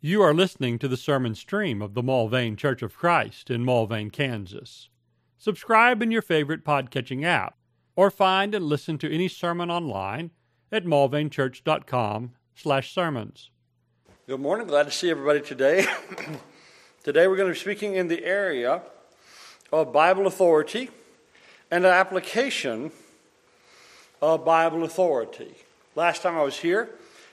You are listening to the sermon stream of the Mulvane Church of Christ in Mulvane, Kansas. Subscribe in your favorite podcatching app or find and listen to any sermon online at mulvanechurch.com slash sermons. Good morning. Glad to see everybody today. today we're going to be speaking in the area of Bible authority and the application of Bible authority. Last time I was here,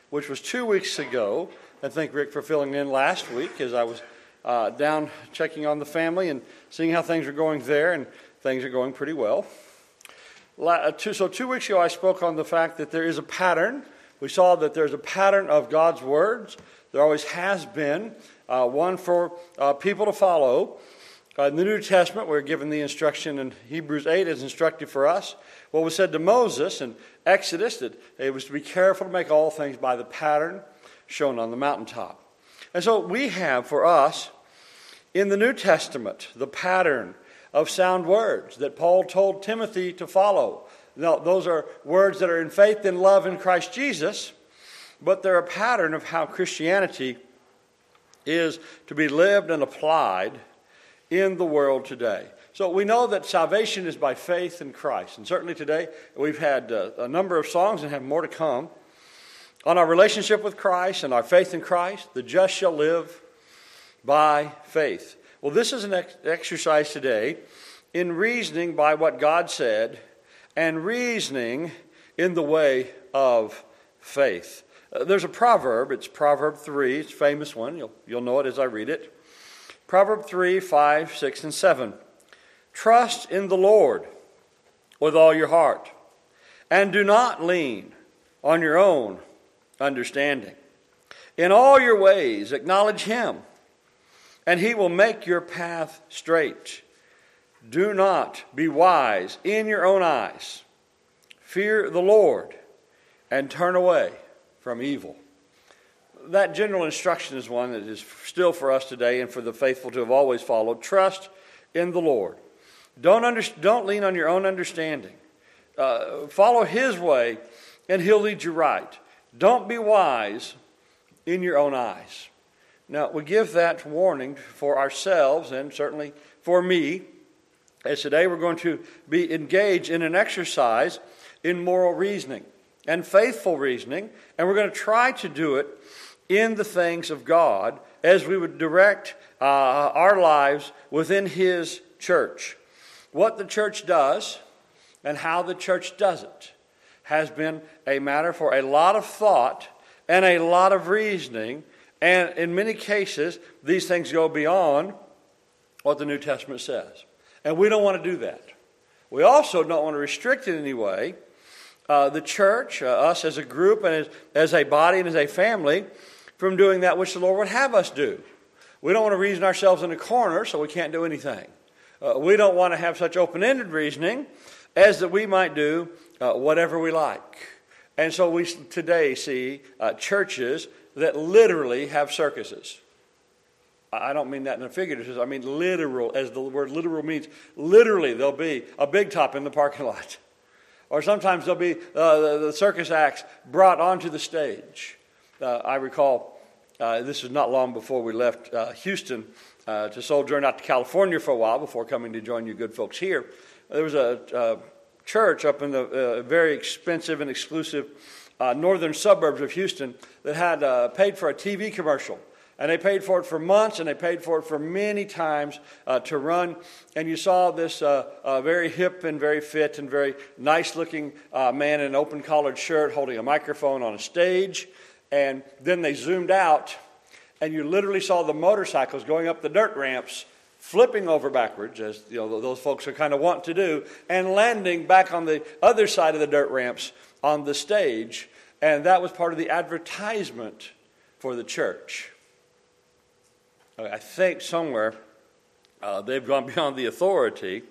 which was two weeks ago, I thank Rick for filling in last week as I was uh, down checking on the family and seeing how things are going there, and things are going pretty well. Uh, so, two weeks ago, I spoke on the fact that there is a pattern. We saw that there's a pattern of God's words. There always has been uh, one for uh, people to follow. Uh, in the New Testament, we're given the instruction in Hebrews 8 as instructive for us. What was said to Moses in Exodus that it was to be careful to make all things by the pattern shown on the mountaintop. And so we have for us in the New Testament the pattern of sound words that Paul told Timothy to follow. Now, those are words that are in faith and love in Christ Jesus, but they're a pattern of how Christianity is to be lived and applied in the world today. So we know that salvation is by faith in Christ. And certainly today we've had uh, a number of songs and have more to come on our relationship with Christ and our faith in Christ. The just shall live by faith. Well, this is an ex- exercise today in reasoning by what God said and reasoning in the way of faith. Uh, there's a proverb, it's Proverb 3, it's a famous one. You'll, you'll know it as I read it. Proverb 3, 5, 6, and 7. Trust in the Lord with all your heart, and do not lean on your own understanding. In all your ways, acknowledge Him, and He will make your path straight. Do not be wise in your own eyes. Fear the Lord and turn away from evil. That general instruction is one that is still for us today and for the faithful to have always followed. Trust in the Lord. Don't, under, don't lean on your own understanding. Uh, follow His way, and He'll lead you right. Don't be wise in your own eyes. Now, we give that warning for ourselves and certainly for me, as today we're going to be engaged in an exercise in moral reasoning and faithful reasoning, and we're going to try to do it in the things of God as we would direct uh, our lives within His church. What the church does and how the church does it has been a matter for a lot of thought and a lot of reasoning. And in many cases, these things go beyond what the New Testament says. And we don't want to do that. We also don't want to restrict in any way uh, the church, uh, us as a group and as, as a body and as a family, from doing that which the Lord would have us do. We don't want to reason ourselves in a corner so we can't do anything. Uh, we don't want to have such open ended reasoning as that we might do uh, whatever we like. And so we today see uh, churches that literally have circuses. I don't mean that in a figurative sense. I mean literal, as the word literal means. Literally, there'll be a big top in the parking lot. Or sometimes there'll be uh, the, the, circus acts brought onto the stage. Uh, I recall uh, this was not long before we left uh, Houston uh, to sojourn out to California for a while before coming to join you good folks here. There was a church up in the uh, very expensive and exclusive uh, northern suburbs of Houston that had uh, paid for a TV commercial. And they paid for it for months and they paid for it for many times uh, to run. And you saw this uh, uh, very hip and very fit and very nice looking man in an open collared shirt holding a microphone on a stage. And then they zoomed out and you literally saw the motorcycles going up the dirt ramps flipping over backwards, as you know, those folks are kind of want to do, and landing back on the other side of the dirt ramps on the stage. And that was part of the advertisement for the church. I think somewhere uh, they've gone beyond the authority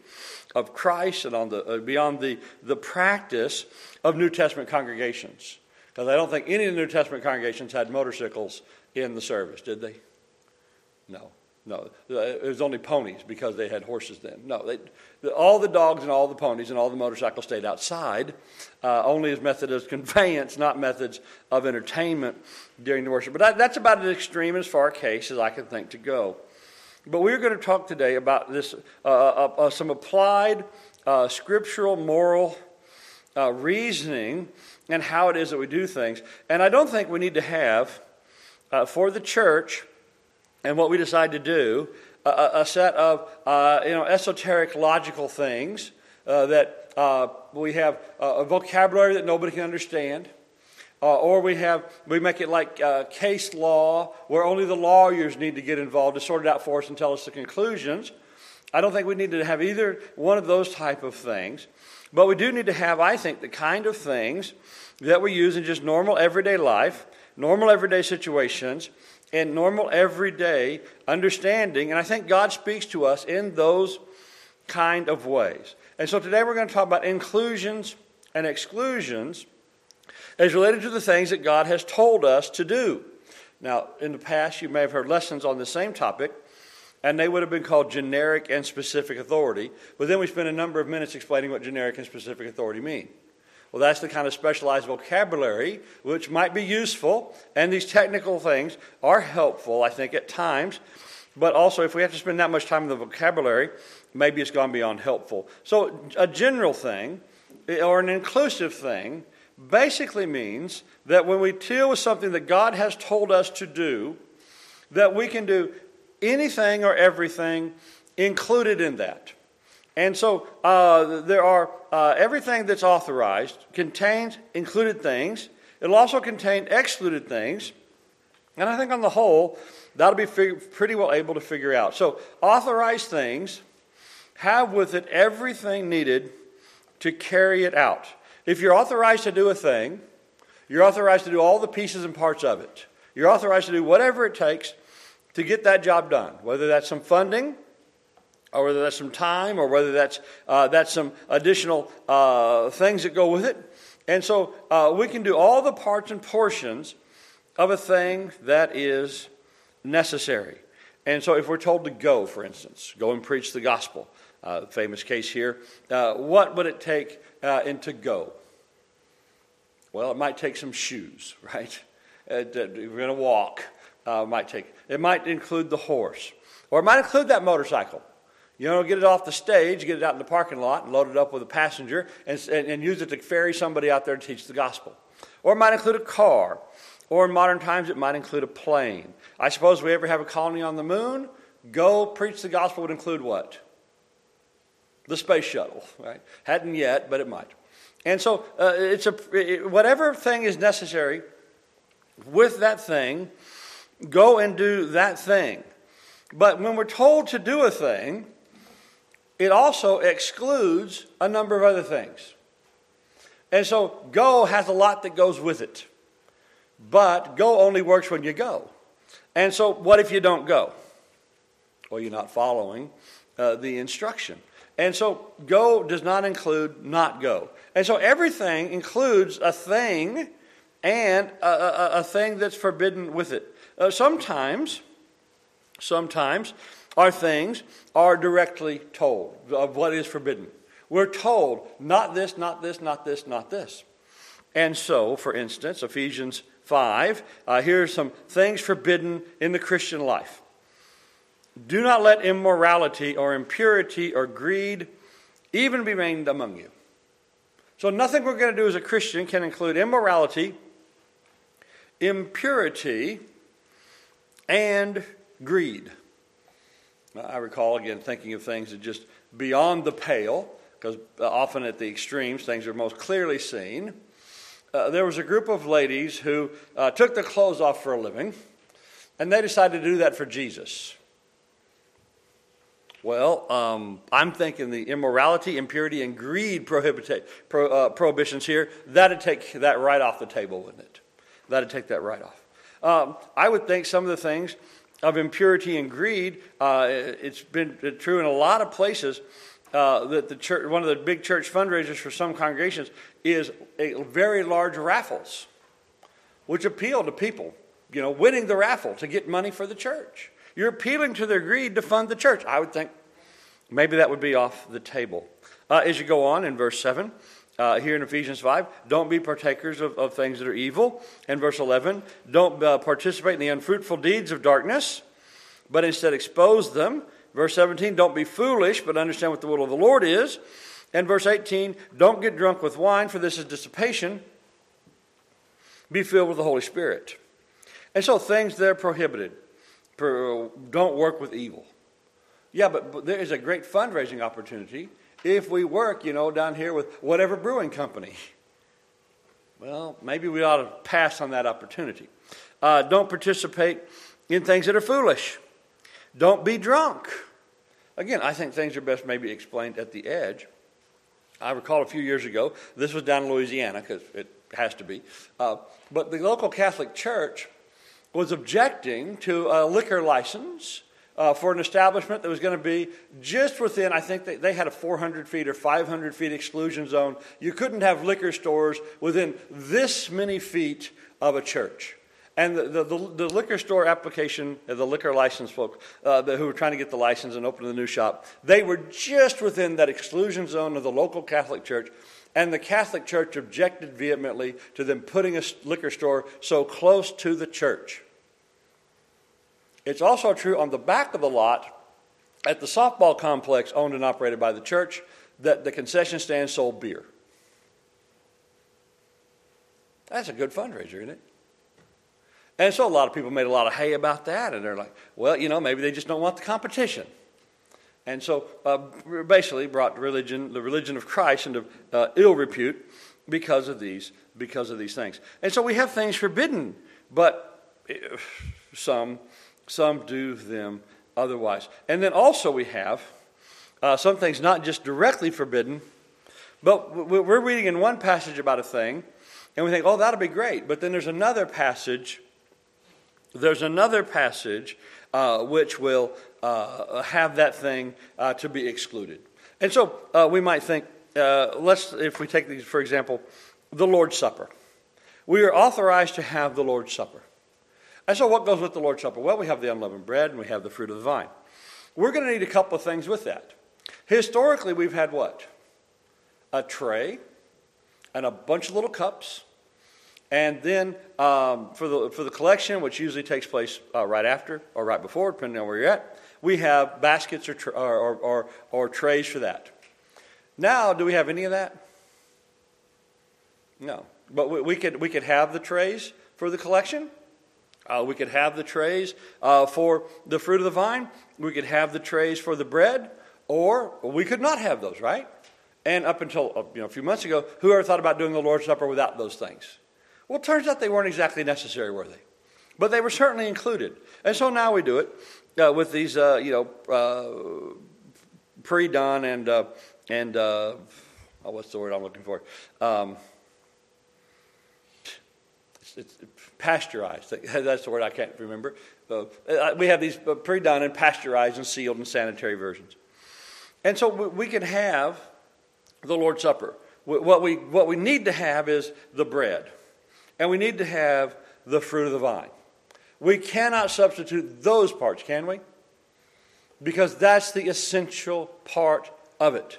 of Christ and on the, uh, beyond the, the practice of New Testament congregations. Because I don't think any of the New Testament congregations had motorcycles in the service, did they? No. No, uh, it was only ponies because they had horses then. No, they, all the dogs and all the ponies and all the motorcycles stayed outside, uh, only as methods of conveyance, not methods of entertainment during the worship. But that, that's about as extreme as far a case as I can think to go. But we're going to talk today about this, uh, uh, uh some applied uh, scriptural, moral reasoning and how it is that we do things. And I don't think we need to have, for the church, and what we decide to do, a, a set of uh, you know esoteric logical things uh, that uh, we have a vocabulary that nobody can understand. Uh, or we have we make it like uh, case law where only the lawyers need to get involved to sort it out for us and tell us the conclusions i don't think we need to have either one of those type of things but we do need to have i think the kind of things that we use in just normal everyday life normal everyday situations in normal, everyday understanding. And I think God speaks to us in those kind of ways. And so today we're going to talk about inclusions and exclusions as related to the things that God has told us to do. Now, in the past, you may have heard lessons on the same topic, and they would have been called generic and specific authority. But then we spent a number of minutes explaining what generic and specific authority mean. Well, that's the kind of specialized vocabulary which might be useful, and these technical things are helpful, I think, at times. But also, if we have to spend that much time in the vocabulary, maybe it's gone beyond helpful. So, a general thing eh, or an inclusive thing basically means that when we deal with something that God has told us to do, that we can do anything or everything included in that. And so uh, there are uh, everything that's authorized contains included things. It'll also contain excluded things. And I think on the whole, that'll be fig- pretty well able to figure out. So authorized things have with it everything needed to carry it out. If you're authorized to do a thing, you're authorized to do all the pieces and parts of it. You're authorized to do whatever it takes to get that job done, whether that's some funding, or whether that's some time, or whether that's, uh, that's some additional uh, things that go with it. And so uh, we can do all the parts and portions of a thing that is necessary. And so if we're told to go, for instance, go and preach the gospel, uh, famous case here, uh, what would it take uh, in to go? Well, it might take some shoes, right? we're going to walk. Uh, might take. It might include the horse, or it might include that motorcycle. You know, get it off the stage, get it out in the parking lot, and load it up with a passenger, and, and, and use it to ferry somebody out there to teach the gospel. Or it might include a car. Or in modern times, it might include a plane. I suppose we ever have a colony on the moon, go preach the gospel would include what? The space shuttle, right? Hadn't yet, but it might. And so, uh, it's a it, whatever thing is necessary with that thing, go and do that thing. But when we're told to do a thing, it also excludes a number of other things. And so go has a lot that goes with it. But go only works when you go. And so what if you don't go? Well, you're not following uh, the instruction. And so go does not include not go. And so everything includes a thing and a, a, a thing that's forbidden with it. Uh, sometimes, sometimes our things are directly told of what is forbidden. We're told, not this, not this, not this, not this. And so, for instance, Ephesians 5, uh, here are some things forbidden in the Christian life. Do not let immorality or impurity or greed even be named among you. So, nothing we're going to do as a Christian can include immorality, impurity, and greed. I recall again thinking of things that just beyond the pale, because often at the extremes things are most clearly seen. Uh, there was a group of ladies who uh, took their clothes off for a living, and they decided to do that for Jesus. Well, um, I'm thinking the immorality, impurity, and greed prohibita- pro, uh, prohibitions here, that'd take that right off the table, wouldn't it? That'd take that right off. Um, I would think some of the things of impurity and greed. Uh, it's been true in a lot of places uh, that the church, one of the big church fundraisers for some congregations is a very large raffles, which appeal to people, you know, winning the raffle to get money for the church. You're appealing to their greed to fund the church. I would think maybe that would be off the table. Uh, as you go on in verse 7, uh, here in Ephesians 5, don't be partakers of, of, things that are evil. In verse 11, don't uh, participate in the unfruitful deeds of darkness, but instead expose them. Verse 17, don't be foolish, but understand what the will of the Lord is. And verse 18, don't get drunk with wine, for this is dissipation. Be filled with the Holy Spirit. And so things that are prohibited. Don't work with evil. Yeah, but, but there is a great fundraising opportunity if we work, you know, down here with whatever brewing company. Well, maybe we ought to pass on that opportunity. Uh, don't participate in things that are foolish. Don't be drunk. Again, I think things are best maybe explained at the edge. I recall a few years ago, this was down in Louisiana because it has to be, uh, but the local Catholic Church was objecting to a liquor license uh, for an establishment that was going to be just within, I think they, they had a 400 feet or 500 feet exclusion zone. You couldn't have liquor stores within this many feet of a church. And the, the, the, liquor store application, uh, the liquor license folk uh, who were trying to get the license and open the new shop, they were just within that exclusion zone of the local Catholic Church. And the Catholic Church objected vehemently to them putting a liquor store so close to the church. It's also true on the back of the lot at the softball complex owned and operated by the church that the concession stand sold beer. That's a good fundraiser, isn't it? And so a lot of people made a lot of hay about that, and they're like, well, you know, maybe they just don't want the competition. And so uh, basically brought religion, the religion of Christ into uh, ill repute because of these, because of these things. And so we have things forbidden, but eh, some some do them otherwise. And then also we have uh, some things not just directly forbidden, but we're reading in one passage about a thing, and we think, oh, that'll be great. But then there's another passage, there's another passage uh, which will uh, have that thing uh, to be excluded. And so uh, we might think, uh, let's, if we take these, for example, the Lord's Supper. We are authorized to have the Lord's Supper. And so, what goes with the Lord's Supper? Well, we have the unleavened bread and we have the fruit of the vine. We're going to need a couple of things with that. Historically, we've had what? A tray and a bunch of little cups. And then um, for, the, for the collection, which usually takes place uh, right after or right before, depending on where you're at, we have baskets or, or, or, or trays for that. Now, do we have any of that? No. But we, we, could, we could have the trays for the collection. Uh, we could have the trays uh, for the fruit of the vine. We could have the trays for the bread, or we could not have those, right? And up until uh, you know, a few months ago, who ever thought about doing the Lord's Supper without those things? Well, it turns out they weren't exactly necessary, were they? But they were certainly included. And so now we do it uh, with these, uh, you know, uh, pre-done and, and oh, what's the word I'm looking for? Um, it's, pasteurized. That's the word I can't remember. Uh, we have these uh, pre-done and pasteurized and sealed and sanitary versions. And so we can have the Lord's Supper. What we, what we need to have is the bread, and we need to have the fruit of the vine. We cannot substitute those parts, can we? Because that's the essential part of it.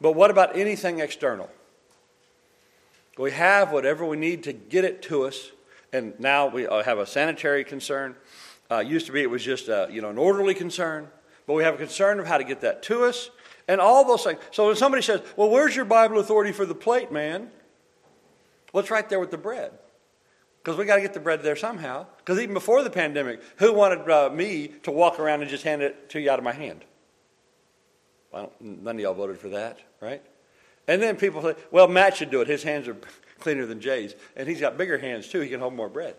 But what about anything external? We have whatever we need to get it to us, and now we uh, have a sanitary concern. Uh, used to be it was just a, you know an orderly concern, but we have a concern of how to get that to us, and all those things. So when somebody says, "Well, where's your Bible authority for the plate, man?" Well, it's right there with the bread, because we got to get the bread there somehow. Because even before the pandemic, who wanted uh, me to walk around and just hand it to you out of my hand? Well, none of y'all voted for that, right? And then people say, well, Matt should do it. His hands are cleaner than Jay's. And he's got bigger hands, too. He can hold more bread.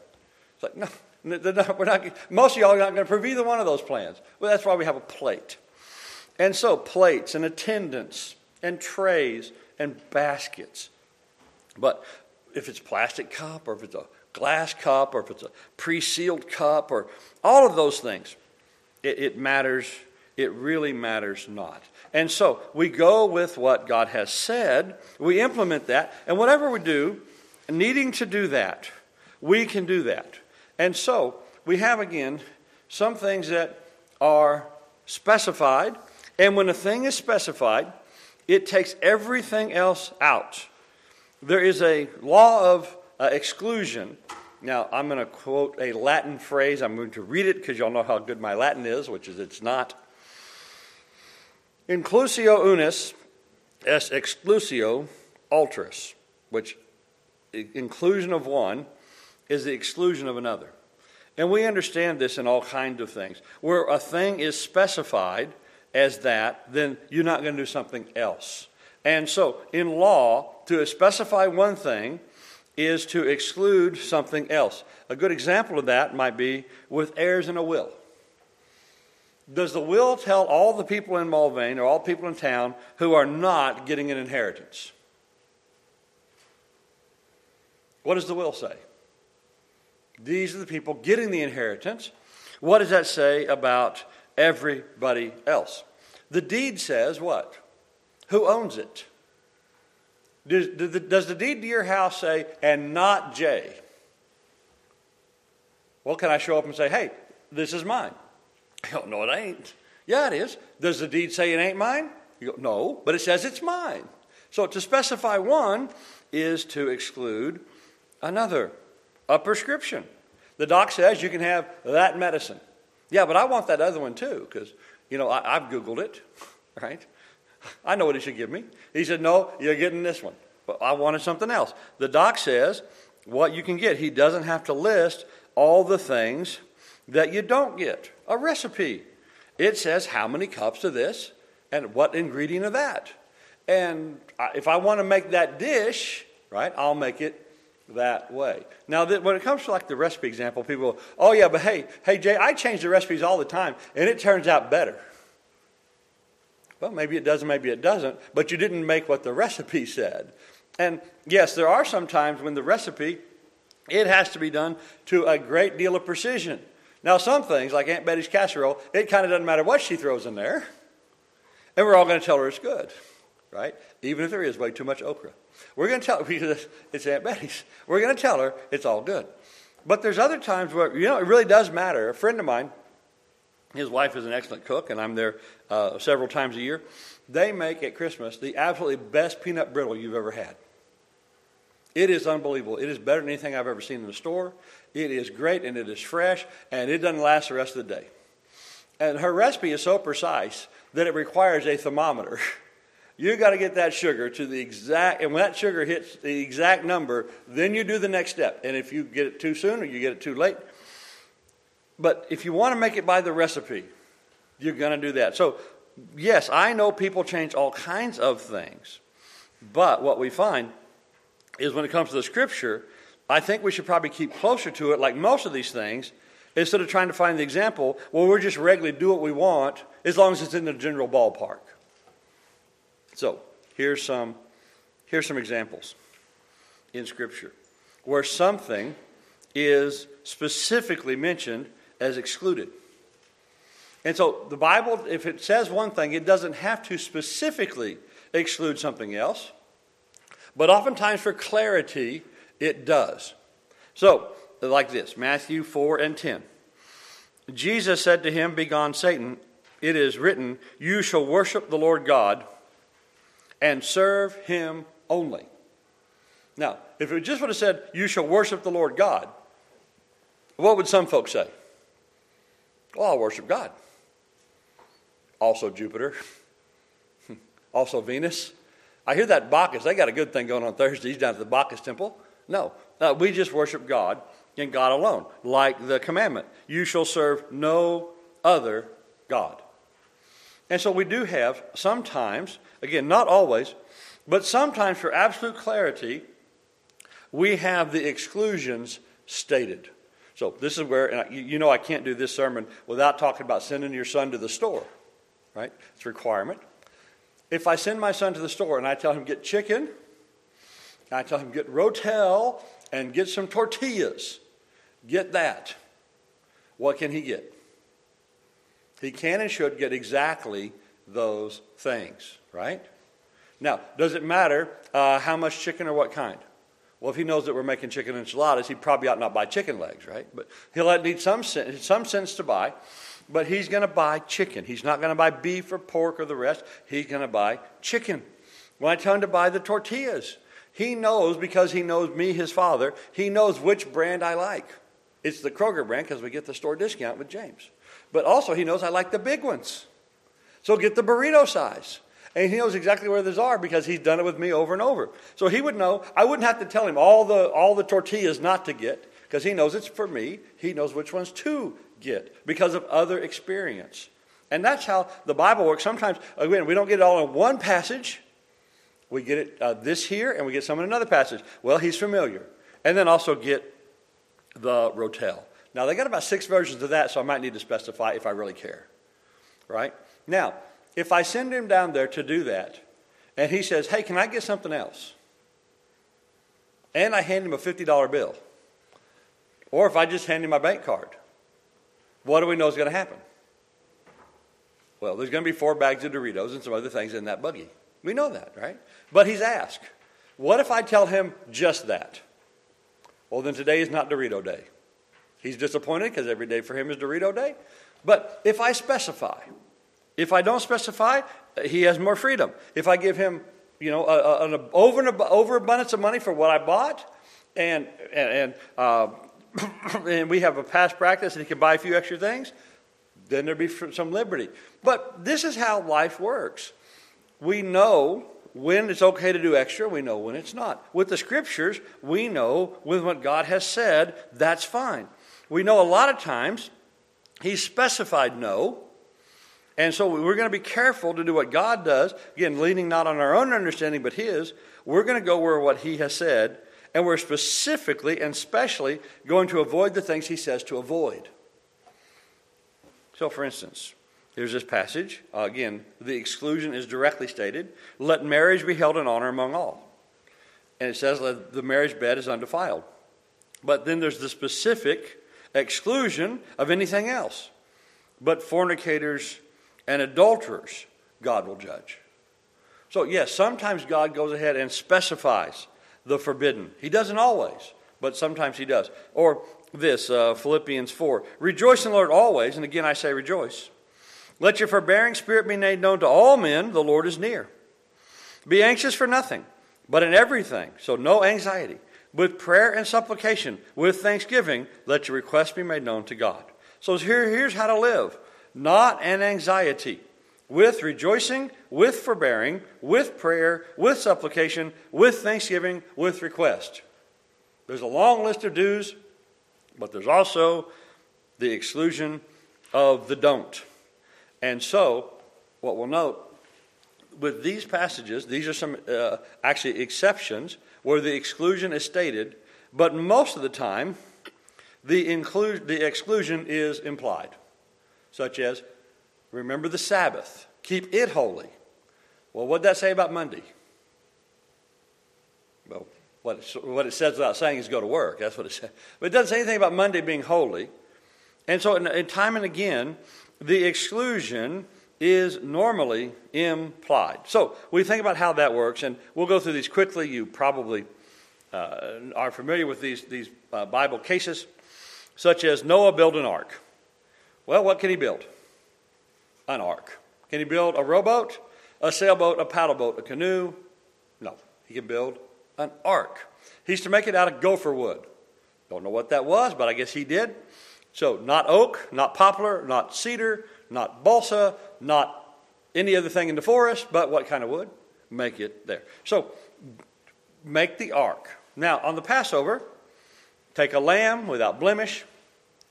It's like, no, not, we're not, most of y'all are not going to approve either one of those plans. Well, that's why we have a plate. And so, plates and attendants and trays and baskets. But if it's plastic cup or if it's a glass cup or if it's a pre sealed cup or all of those things, it, it matters. It really matters not. And so we go with what God has said, we implement that, and whatever we do, needing to do that, we can do that. And so we have again some things that are specified. And when a thing is specified, it takes everything else out. There is a law of uh, exclusion. Now, I'm going to quote a Latin phrase. I'm going to read it because y'all know how good my Latin is, which is it's not. Inclusio unis est exclusio altris, which inclusion of one is the exclusion of another. And we understand this in all kinds of things. Where a thing is specified as that, then you're not going to do something else. And so, in law, to specify one thing is to exclude something else. A good example of that might be with heirs in a will. Does the will tell all the people in Mulvane or all people in town who are not getting an inheritance? What does the will say? These are the people getting the inheritance. What does that say about everybody else? The deed says what? Who owns it? Does, the deed to your house say, and not Jay? Well, can I show up and say, hey, this is mine? Go, no, it ain't. Yeah, it is. Does the deed say it ain't mine? You go, no, but it says it's mine. So to specify one is to exclude another. A prescription. The doc says you can have that medicine. Yeah, but I want that other one too, because, you know, I, I've Googled it, right? I know what he should give me. He said, No, you're getting this one. But I wanted something else. The doc says what you can get. He doesn't have to list all the things that you don't get. A recipe. It says how many cups of this and what ingredient of that. And if I want to make that dish, right, I'll make it that way. Now, when it comes to like the recipe example, people oh, yeah, but hey, hey, Jay, I change the recipes all the time, and it turns out better. Well, maybe it doesn't, maybe it doesn't, but you didn't make what the recipe said. And yes, there are some times when the recipe, it has to be done to a great deal of precision. Now, some things, like Aunt Betty's casserole, it kind of doesn't matter what she throws in there. And we're all going to tell her it's good, right? Even if there is way too much okra. We're going to tell her, because it's Aunt Betty's, we're going to tell her it's all good. But there's other times where, you know, it really does matter. A friend of mine, his wife is an excellent cook, and I'm there uh, several times a year. They make at Christmas the absolutely best peanut brittle you've ever had. It is unbelievable. It is better than anything I've ever seen in the store. It is great and it is fresh, and it doesn't last the rest of the day. And her recipe is so precise that it requires a thermometer. you got to get that sugar to the exact, and when that sugar hits the exact number, then you do the next step. And if you get it too soon or you get it too late, but if you want to make it by the recipe, you're going to do that. So, yes, I know people change all kinds of things. But what we find is when it comes to the scripture, I think we should probably keep closer to it, like most of these things, instead of trying to find the example where we're just regularly do what we want as long as it's in the general ballpark. So, here's some, here's some examples in Scripture where something is specifically mentioned as excluded. And so the Bible, if it says one thing, it doesn't have to specifically exclude something else. But oftentimes, for clarity, it does. So, like this Matthew 4 and 10. Jesus said to him, Begone, Satan, it is written, You shall worship the Lord God and serve him only. Now, if it just would have said, You shall worship the Lord God, what would some folks say? Well, I'll worship God. Also Jupiter. also Venus. I hear that Bacchus, they got a good thing going on Thursdays down at the Bacchus temple. No, uh, we just worship God and God alone, like the commandment you shall serve no other God. And so we do have sometimes, again, not always, but sometimes for absolute clarity, we have the exclusions stated. So this is where, and you know I can't do this sermon without talking about sending your son to the store, right? It's a requirement. If I send my son to the store and I tell him get chicken, I tell him get rotel and get some tortillas, get that. What can he get? He can and should get exactly those things, right? Now, does it matter uh, how much chicken or what kind? Well, if he knows that we're making chicken enchiladas, he probably ought not buy chicken legs, right? But he'll need some sense, some sense to buy. But he's going to buy chicken. He's not going to buy beef or pork or the rest. He's going to buy chicken. When I tell him to buy the tortillas, he knows because he knows me, his father, he knows which brand I like. It's the Kroger brand because we get the store discount with James. But also, he knows I like the big ones. So get the burrito size. And he knows exactly where those are because he's done it with me over and over. So he would know. I wouldn't have to tell him all the, all the tortillas not to get because he knows it's for me. He knows which ones to get because of other experience. And that's how the Bible works. Sometimes, again, we don't get it all in one passage. We get it uh, this here and we get some in another passage. Well, he's familiar. And then also get the rotel. Now, they got about six versions of that, so I might need to specify if I really care. Right? Now, if I send him down there to do that, and he says, Hey, can I get something else? And I hand him a $50 bill, or if I just hand him my bank card, what do we know is going to happen? Well, there's going to be four bags of Doritos and some other things in that buggy. We know that, right? But he's asked, What if I tell him just that? Well, then today is not Dorito day. He's disappointed because every day for him is Dorito day. But if I specify, if I don't specify, he has more freedom. If I give him, you know, an overabundance of money for what I bought, and and and, uh, and we have a past practice, and he can buy a few extra things, then there'd be some liberty. But this is how life works. We know when it's okay to do extra, we know when it's not. With the scriptures, we know with what God has said, that's fine. We know a lot of times He's specified no, and so we're going to be careful to do what God does. Again, leaning not on our own understanding, but His. We're going to go where what He has said, and we're specifically and specially going to avoid the things He says to avoid. So, for instance, here's this passage. Uh, again, the exclusion is directly stated let marriage be held in honor among all. And it says that the marriage bed is undefiled. But then there's the specific exclusion of anything else. But fornicators and adulterers, God will judge. So, yes, sometimes God goes ahead and specifies the forbidden. He doesn't always, but sometimes He does. Or this, uh, Philippians 4 Rejoice in the Lord always, and again I say rejoice. Let your forbearing spirit be made known to all men, the Lord is near. Be anxious for nothing, but in everything, so no anxiety. With prayer and supplication, with thanksgiving, let your requests be made known to God. So here, here's how to live not an anxiety, with rejoicing, with forbearing, with prayer, with supplication, with thanksgiving, with request. There's a long list of do's, but there's also the exclusion of the don't. And so, what we'll note with these passages, these are some uh, actually exceptions where the exclusion is stated, but most of the time, the, inclu- the exclusion is implied such as remember the Sabbath, keep it holy. Well, what did that say about Monday? Well, what it, what it says without saying is go to work. That's what it says. But it doesn't say anything about Monday being holy. And so, in, in time and again, the exclusion is normally implied. So, we think about how that works, and we'll go through these quickly. You probably uh, are familiar with these, these uh, Bible cases, such as Noah built an ark. Well, what can he build? An ark. Can he build a rowboat, a sailboat, a paddle boat, a canoe? No. He can build an ark. He's to make it out of gopher wood. Don't know what that was, but I guess he did. So, not oak, not poplar, not cedar, not balsa, not any other thing in the forest, but what kind of wood? Make it there. So, make the ark. Now, on the Passover, take a lamb without blemish,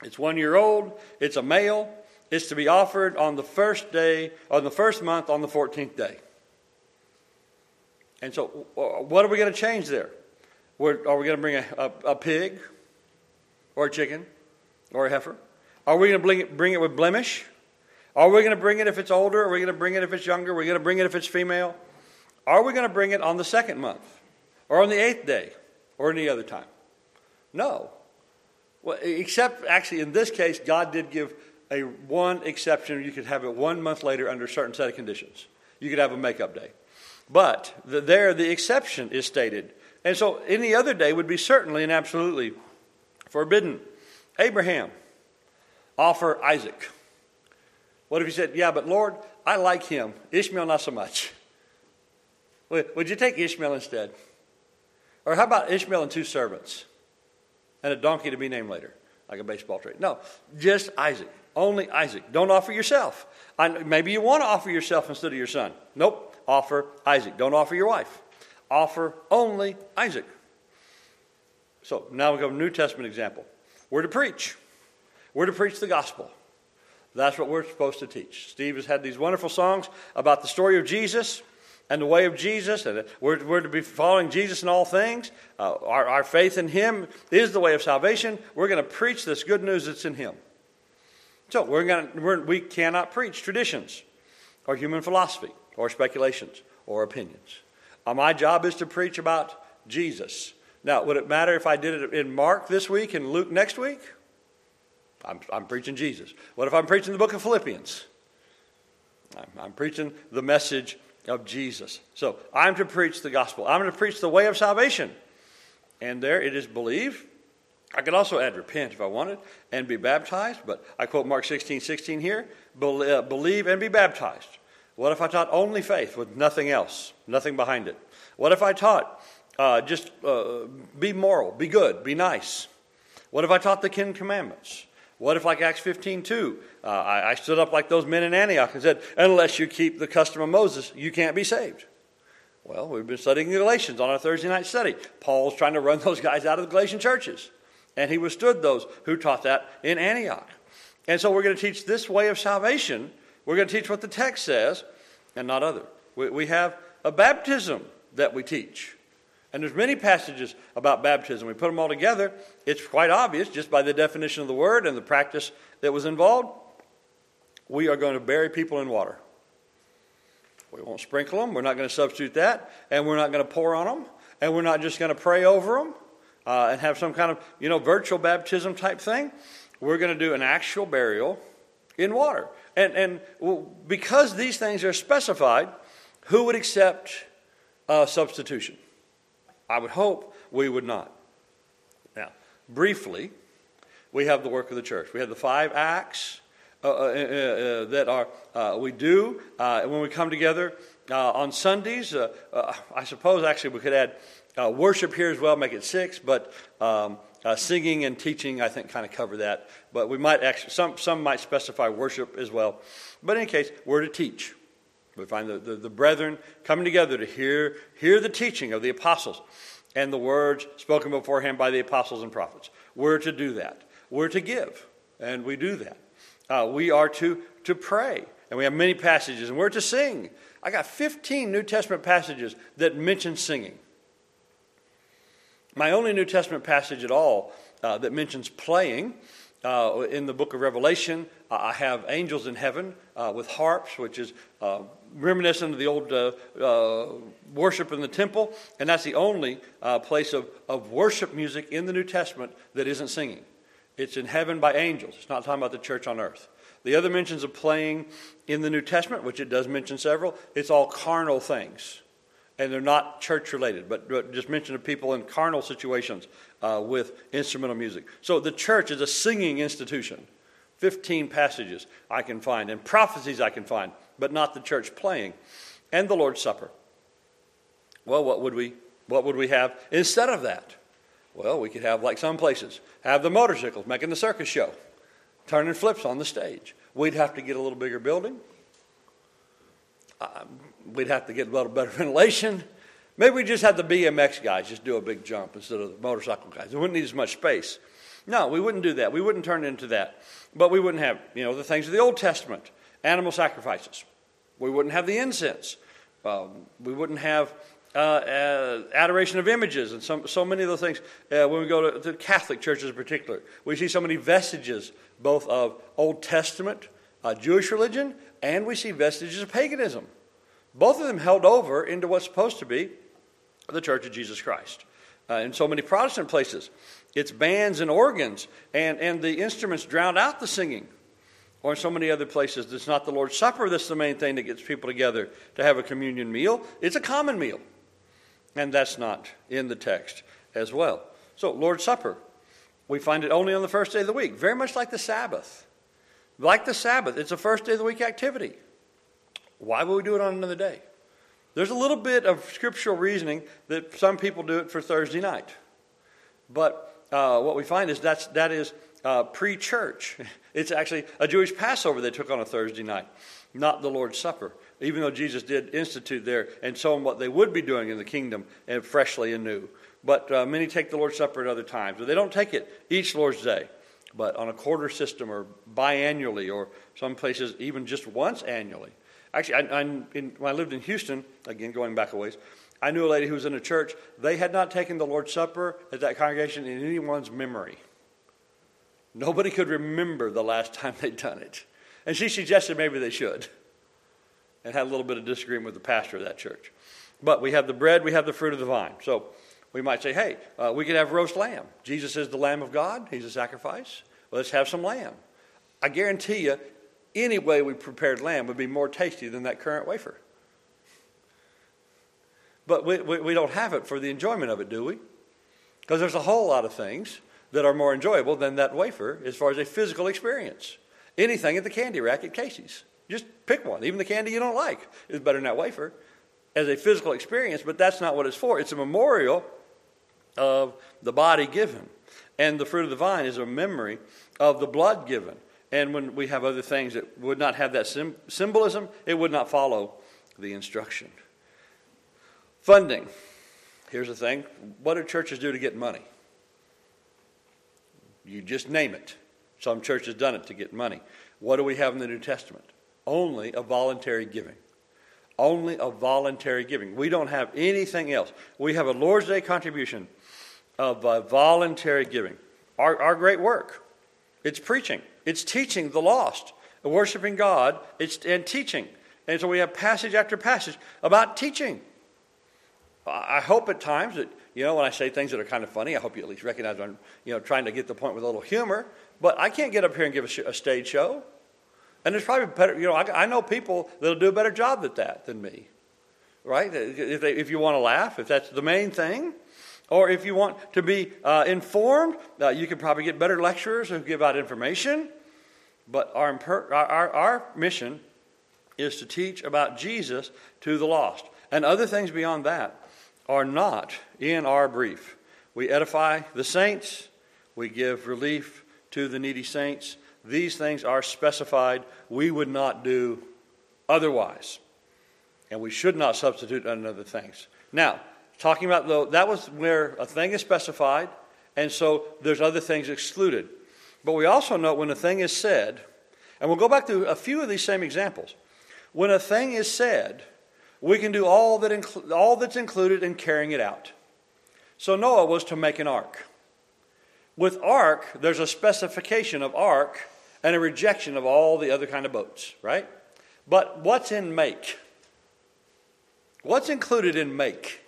it's one year old, it's a male, it's to be offered on the first day, on the first month, on the 14th day. And so, what are we going to change there? are we going to bring a, a, a, pig or a chicken or a heifer? Are we going to bring it, bring it with blemish? Are we going to bring it if it's older? Are we going to bring it if it's younger? Are we going to bring it if it's female? Are we going to bring it on the second month or on the eighth day or any other time? No. Well, except actually in this case, God did give a one exception. You could have it one month later under a certain set of conditions. You could have a makeup day. But the, there, the exception is stated And so any other day would be certainly and absolutely forbidden. Abraham, offer Isaac. What if he said, Yeah, but Lord, I like him. Ishmael, not so much. Would you take Ishmael instead? Or how about Ishmael and two servants and a donkey to be named later, like a baseball trade? No, just Isaac. Only Isaac. Don't offer yourself. I, maybe you want to offer yourself instead of your son. Nope. Offer Isaac. Don't offer your wife. Offer only Isaac. So now we go to a New Testament example. We're to preach. We're to preach the gospel. That's what we're supposed to teach. Steve has had these wonderful songs about the story of Jesus and the way of Jesus, and we're, we're to be following Jesus in all things. Uh, our, our faith in Him is the way of salvation. We're going to preach this good news that's in Him. So we're to, we're, we cannot preach traditions or human philosophy or speculations or opinions. Uh, my job is to preach about Jesus. Now, would it matter if I did it in Mark this week and Luke next week? I'm, I'm preaching Jesus. What if I'm preaching the book of Philippians? I'm, I'm preaching the message of Jesus. So I'm to preach the gospel. I'm to preach the way of salvation. And there it is believe. I could also add repent if I wanted and be baptized, but I quote Mark 16, 16 here uh, believe and be baptized. What if I taught only faith with nothing else, nothing behind it? What if I taught uh, just uh, be moral, be good, be nice? What if I taught the Ten Commandments? What if, like Acts 15 2, uh, I, I stood up like those men in Antioch and said, Unless you keep the custom of Moses, you can't be saved? Well, we've been studying Galatians on our Thursday night study. Paul's trying to run those guys out of the Galatian churches. And he withstood those who taught that in Antioch. And so we're going to teach this way of salvation. We're going to teach what the text says and not other. We, we have a baptism that we teach. And there's many passages about baptism. We put them all together. It's quite obvious just by the definition of the word and the practice that was involved. We are going to bury people in water. We won't sprinkle them. We're not going to substitute that. And we're not going to pour on them. And we're not just going to pray over them uh, and have some kind of, you know, virtual baptism type thing. We're going to do an actual burial in water. And, and because these things are specified, who would accept substitution? I would hope we would not. Now, briefly, we have the work of the church. We have the five acts uh, uh, uh, uh that are uh, we do when we come together on Sundays. I suppose actually we could add worship here as well, make it six, but. Um, singing and teaching, I think, kind of cover that. But we might actually, some, some might specify worship as well. But in any case, we're to teach. We find the, the, the, brethren coming together to hear, hear the teaching of the apostles and the words spoken beforehand by the apostles and prophets. We're to do that. We're to give, and we do that. Uh, we are to, to pray, and we have many passages, and we're to sing. I got 15 New Testament passages that mention singing. My only New Testament passage at all uh, that mentions playing uh, in the book of Revelation, uh, I have angels in heaven uh, with harps, which is uh, reminiscent of the old uh, worship in the temple, and that's the only place of, of worship music in the New Testament that isn't singing. It's in heaven by angels. It's not talking about the church on earth. The other mentions of playing in the New Testament, which it does mention several, it's all carnal things and they're not church related, but, just mention of people in carnal situations uh, with instrumental music. So the church is a singing institution. 15 passages I can find, and prophecies I can find, but not the church playing. And the Lord's Supper. Well, what would we, what would we have instead of that? Well, we could have, like some places, have the motorcycles making the circus show, turning flips on the stage. We'd have to get a little bigger building. Um, we'd have to get a little better ventilation. Maybe we just have the BMX guys just do a big jump instead of the motorcycle guys. We wouldn't need as much space. No, we wouldn't do that. We wouldn't turn it into that. But we wouldn't have, you know, the things of the Old Testament, animal sacrifices. We wouldn't have the incense. Um, we wouldn't have uh, uh, adoration of images and so, so many of those things. Uh, when we go to, to, Catholic churches in particular, we see so many vestiges both of Old Testament uh, Jewish religion and we see vestiges of paganism. Both of them held over into what's supposed to be the Church of Jesus Christ. Uh, in so many Protestant places, it's bands and organs, and, and the instruments drown out the singing. Or in so many other places, it's not the Lord's Supper that's the main thing that gets people together to have a communion meal. It's a common meal. And that's not in the text as well. So, Lord's Supper, we find it only on the first day of the week, very much like the Sabbath. Like the Sabbath, it's a first day of the week activity. Why would we do it on another day? There's a little bit of scriptural reasoning that some people do it for Thursday night. But uh, what we find is that's, that is uh, pre church. It's actually a Jewish Passover they took on a Thursday night, not the Lord's Supper, even though Jesus did institute there and show them what they would be doing in the kingdom and freshly and new. But uh, many take the Lord's Supper at other times. But they don't take it each Lord's Day, but on a quarter system or biannually, or some places even just once annually. Actually, I, in, when I lived in Houston, again going back a ways, I knew a lady who was in a church. They had not taken the Lord's Supper at that congregation in anyone's memory. Nobody could remember the last time they'd done it. And she suggested maybe they should, and had a little bit of disagreement with the pastor of that church. But we have the bread, we have the fruit of the vine. So we might say, hey, uh, we could have roast lamb. Jesus is the Lamb of God, He's a sacrifice. Well, let's have some lamb. I guarantee you, any way we prepared lamb would be more tasty than that current wafer. But we, we, we don't have it for the enjoyment of it, do we? Because there's a whole lot of things that are more enjoyable than that wafer as far as a physical experience. Anything at the candy rack at Casey's. Just pick one. Even the candy you don't like is better than that wafer as a physical experience, but that's not what it's for. It's a memorial of the body given. And the fruit of the vine is a memory of the blood given. And when we have other things that would not have that sim- symbolism, it would not follow the instruction. Funding. Here's the thing what do churches do to get money? You just name it. Some churches done it to get money. What do we have in the New Testament? Only a voluntary giving. Only a voluntary giving. We don't have anything else. We have a Lord's Day contribution of uh, voluntary giving. Our, our great work. It's preaching. It's teaching the lost, worshiping God, it's, and teaching. And so we have passage after passage about teaching. I hope at times that, you know, when I say things that are kind of funny, I hope you at least recognize I'm, you know, trying to get the point with a little humor. But I can't get up here and give a, sh- a stage show. And there's probably better, you know, I, I, know people that'll do a better job at that than me, right? If, they, if you want to laugh, if that's the main thing, or if you want to be uh, informed, uh, you can probably get better lecturers who give out information. But our, our, our mission is to teach about Jesus to the lost. And other things beyond that are not in our brief. We edify the saints, we give relief to the needy saints. These things are specified. We would not do otherwise. And we should not substitute another things. Now, talking about though, that was where a thing is specified, and so there's other things excluded. But we also know when a thing is said, and we'll go back to a few of these same examples. When a thing is said, we can do all, that all that's included in carrying it out. So Noah was to make an ark. With ark, there's a specification of ark and a rejection of all the other kind of boats, right? But what's in make? What's included in make?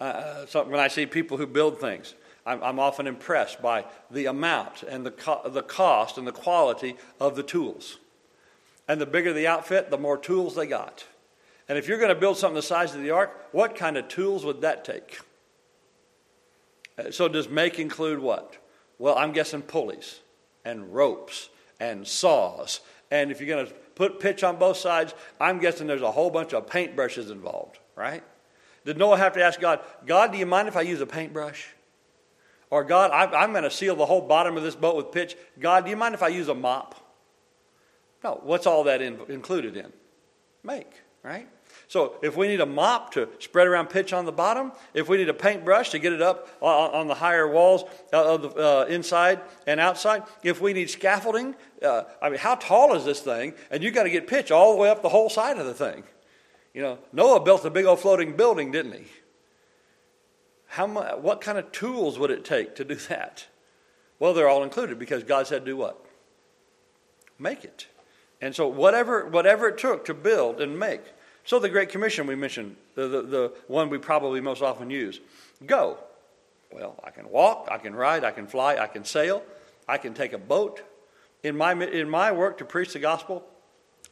Uh, uh so when I see people who build things, I'm, I'm often impressed by the amount and the, co- the cost and the quality of the tools. And the bigger the outfit, the more tools they got. And if you're going to build something the size of the ark, what kind of tools would that take? Uh, so, does make include what? Well, I'm guessing pulleys and ropes and saws. And if you're going to put pitch on both sides, I'm guessing there's a whole bunch of paintbrushes involved, right? Did Noah have to ask God, God, do you mind if I use a paintbrush? Or, God, I'm going to seal the whole bottom of this boat with pitch. God, do you mind if I use a mop? No, what's all that in, included in? Make, right? So if we need a mop to spread around pitch on the bottom, if we need a paintbrush to get it up on, the higher walls of the uh, inside and outside, if we need scaffolding, uh, I mean, how tall is this thing? And you got to get pitch all the way up the whole side of the thing. You know, Noah built a big old floating building, didn't he? How much, what kind of tools would it take to do that? Well, they're all included because God said, do what? Make it. And so, whatever, whatever it took to build and make, so, the Great Commission we mentioned, the, the, the one we probably most often use go. Well, I can walk, I can ride, I can fly, I can sail, I can take a boat. In my, in my work to preach the gospel,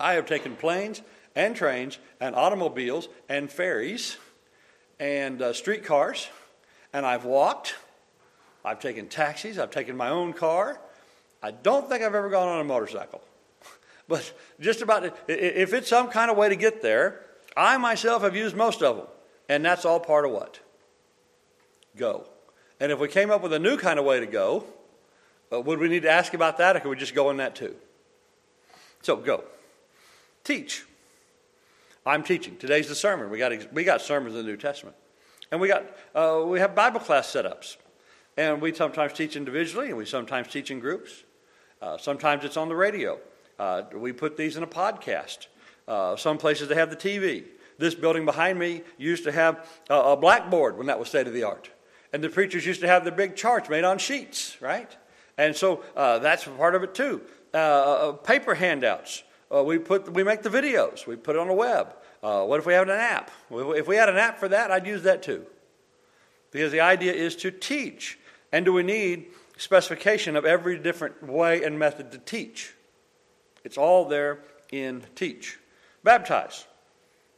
I have taken planes and trains and automobiles and ferries and uh, streetcars, and I've walked. I've taken taxis. I've taken my own car. I don't think I've ever gone on a motorcycle. But just about, if it's some kind of way to get there, I myself have used most of them. And that's all part of what? Go. And if we came up with a new kind of way to go, uh, would we need to ask about that or could we just go in that too? So go. Teach. I'm teaching. Today's the sermon. We got, we got sermons in the New Testament. And we, got, uh, we have Bible class setups. And we sometimes teach individually and we sometimes teach in groups. Uh, sometimes it's on the radio. Uh, we put these in a podcast. Uh, some places they have the TV. This building behind me used to have a, blackboard when that was state of the art. And the preachers used to have their big charts made on sheets, right? And so uh, that's part of it too. Uh, paper handouts. Uh, we put we make the videos. We put it on the web. Uh, what if we have an app? If we had an app for that, I'd use that too. Because the idea is to teach. And do we need specification of every different way and method to teach? It's all there in teach. Baptize.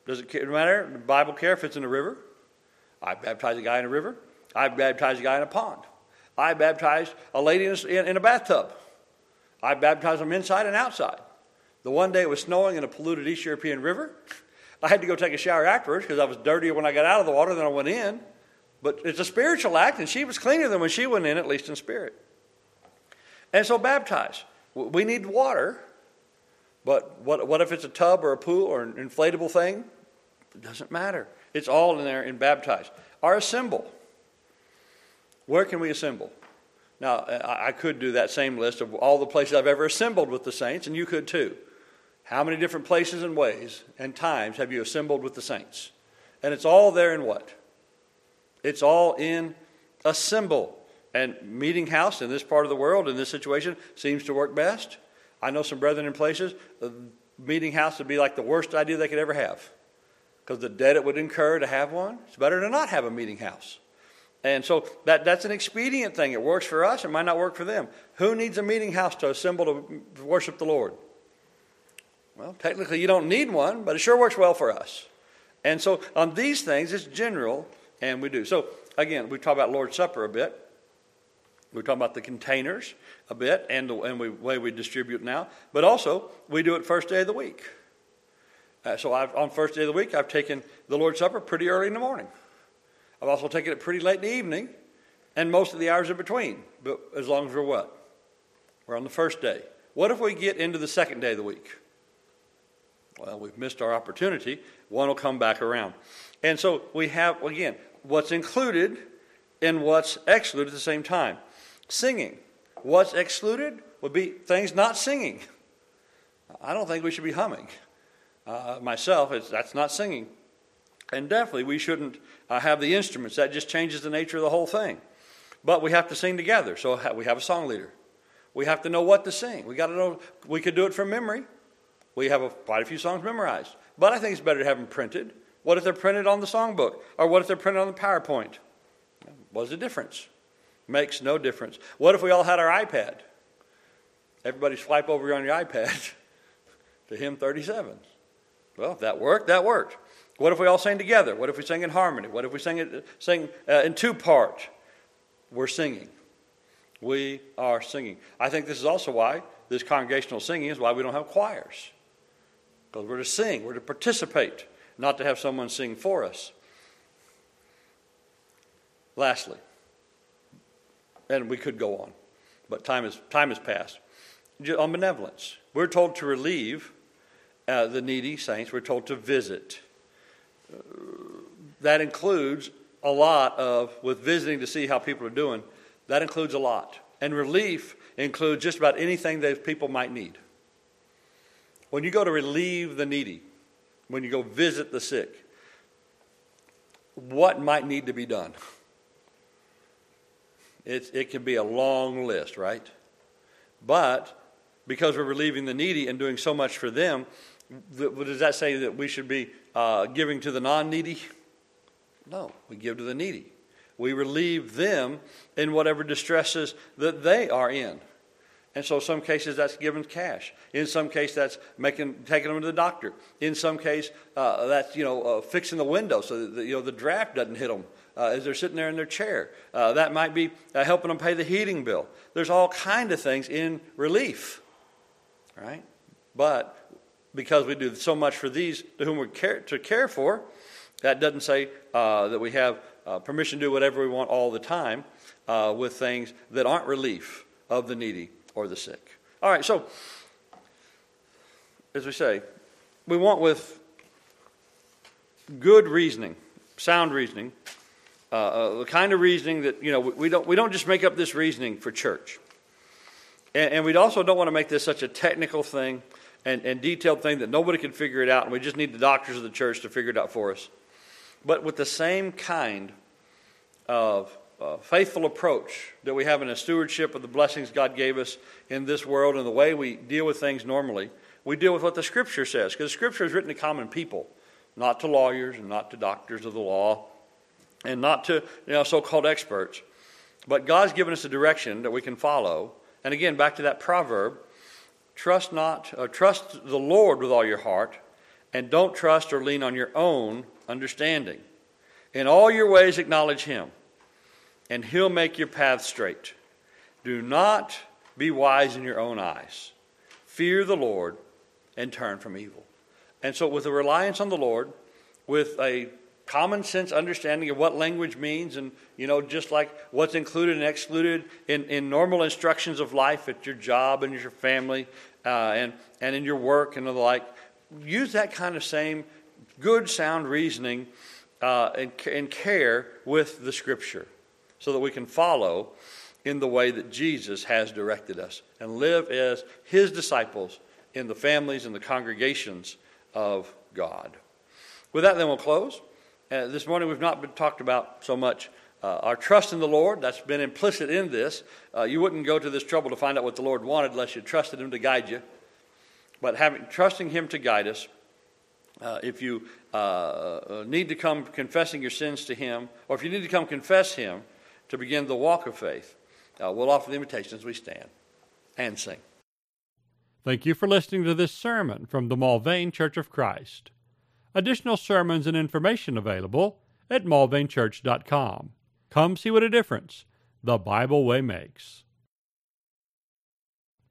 Does it matter? The Bible care if it's in a river? I baptize a guy in a river. I baptize a guy in a pond. I baptized a lady in a, in a bathtub. I baptized them inside and outside. The one day it was snowing in a polluted East European river. I had to go take a shower afterwards because I was dirtier when I got out of the water than I went in. But it's a spiritual act, and she was cleaner than when she went in, at least in spirit. And so baptize. We need water, but what, what if it's a tub or a pool or an inflatable thing? It doesn't matter. It's all in there in baptize. Or assemble. Where can we assemble? Now, I could do that same list of all the places I've ever assembled with the saints, and you could too. How many different places and ways and times have you assembled with the saints? And it's all there in what? It's all in assemble. And meeting house in this part of the world, in this situation, seems to work best. I know some brethren in places, uh, meeting house would be like the worst idea they could ever have. Because the debt it would incur to have one, it's better to not have a meeting house. And so that, that's an expedient thing. It works for us, it might not work for them. Who needs a meeting house to assemble to worship the Lord? Well, technically, you don't need one, but it sure works well for us. And so on these things, it's general, and we do. So again, we talk about Lord's Supper a bit. We talk about the containers a bit and the and we, way we distribute now. But also, we do it first day of the week. Uh, so I've, on first day of the week, I've taken the Lord's Supper pretty early in the morning. I've also taken it pretty late in the evening and most of the hours in between, but as long as we're what? We're on the first day. What if we get into the second day of the week? Well, we've missed our opportunity. One will come back around. And so we have, again, what's included and what's excluded at the same time. Singing. What's excluded would be things not singing. I don't think we should be humming. Uh, myself, that's not singing. And definitely, we shouldn't uh, have the instruments. That just changes the nature of the whole thing. But we have to sing together. So we have a song leader. We have to know what to sing. We got to know. We could do it from memory. We have a, quite a few songs memorized. But I think it's better to have them printed. What if they're printed on the songbook? Or what if they're printed on the PowerPoint? What's the difference? Makes no difference. What if we all had our iPad? Everybody swipe over on your iPad to hymn 37. Well, if that worked, that worked. What if we all sang together? What if we sang in harmony? What if we sang, it, sang uh, in two parts? We're singing. We are singing. I think this is also why this congregational singing is why we don't have choirs. Because we're to sing, we're to participate, not to have someone sing for us. Lastly, and we could go on, but time, is, time has passed. On benevolence, we're told to relieve uh, the needy saints, we're told to visit that includes a lot of, with visiting to see how people are doing, that includes a lot. And relief includes just about anything that people might need. When you go to relieve the needy, when you go visit the sick, what might need to be done? It's, it can be a long list, right? But because we're relieving the needy and doing so much for them, does that say that we should be uh, giving to the non needy? No, we give to the needy. We relieve them in whatever distresses that they are in. And so, some cases that's giving cash. In some case, that's making taking them to the doctor. In some case, uh, that's you know uh, fixing the window so that you know the draft doesn't hit them uh, as they're sitting there in their chair. Uh, that might be uh, helping them pay the heating bill. There's all kind of things in relief, right? But because we do so much for these to whom we care to care for, that doesn't say uh, that we have permission to do whatever we want all the time with things that aren't relief of the needy or the sick. All right, so as we say, we want with good reasoning, sound reasoning, uh, uh, the kind of reasoning that you know we, we, don't we don't just make up this reasoning for church, and, and we also don't want to make this such a technical thing and, and detailed thing that nobody can figure it out, and we just need the doctors of the church to figure it out for us. But with the same kind of uh, faithful approach that we have in a stewardship of the blessings God gave us in this world and the way we deal with things normally, we deal with what the Scripture says. Because the Scripture is written to common people, not to lawyers and not to doctors of the law and not to you know, so called experts. But God's given us a direction that we can follow. And again, back to that proverb trust not, uh, trust the Lord with all your heart, and don't trust or lean on your own understanding. In all your ways, acknowledge Him and he'll make your path straight. Do not be wise in your own eyes. Fear the Lord and turn from evil. And so, with a reliance on the Lord, with a common sense understanding of what language means, and you know, just like what's included and excluded in, in normal instructions of life at your job and your family uh, and, and in your work and the like, use that kind of same good, sound reasoning uh, and, and care with the Scripture so that we can follow in the way that Jesus has directed us and live as his disciples in the families and the congregations of God. With that, then we'll close. Uh, this morning we've not been talked about so much uh, our trust in the Lord. That's been implicit in this. Uh, you wouldn't go to this trouble to find out what the Lord wanted unless you trusted Him to guide you. But having trusting Him to guide us, uh, if you uh, need to come confessing your sins to Him, or if you need to come confess Him, to begin the walk of faith. Uh, we'll offer the invitation as we stand and sing. Thank you for listening to this sermon from the Mulvane Church of Christ. Additional sermons and information available at mulvanechurch.com. Come see what a difference the Bible way makes.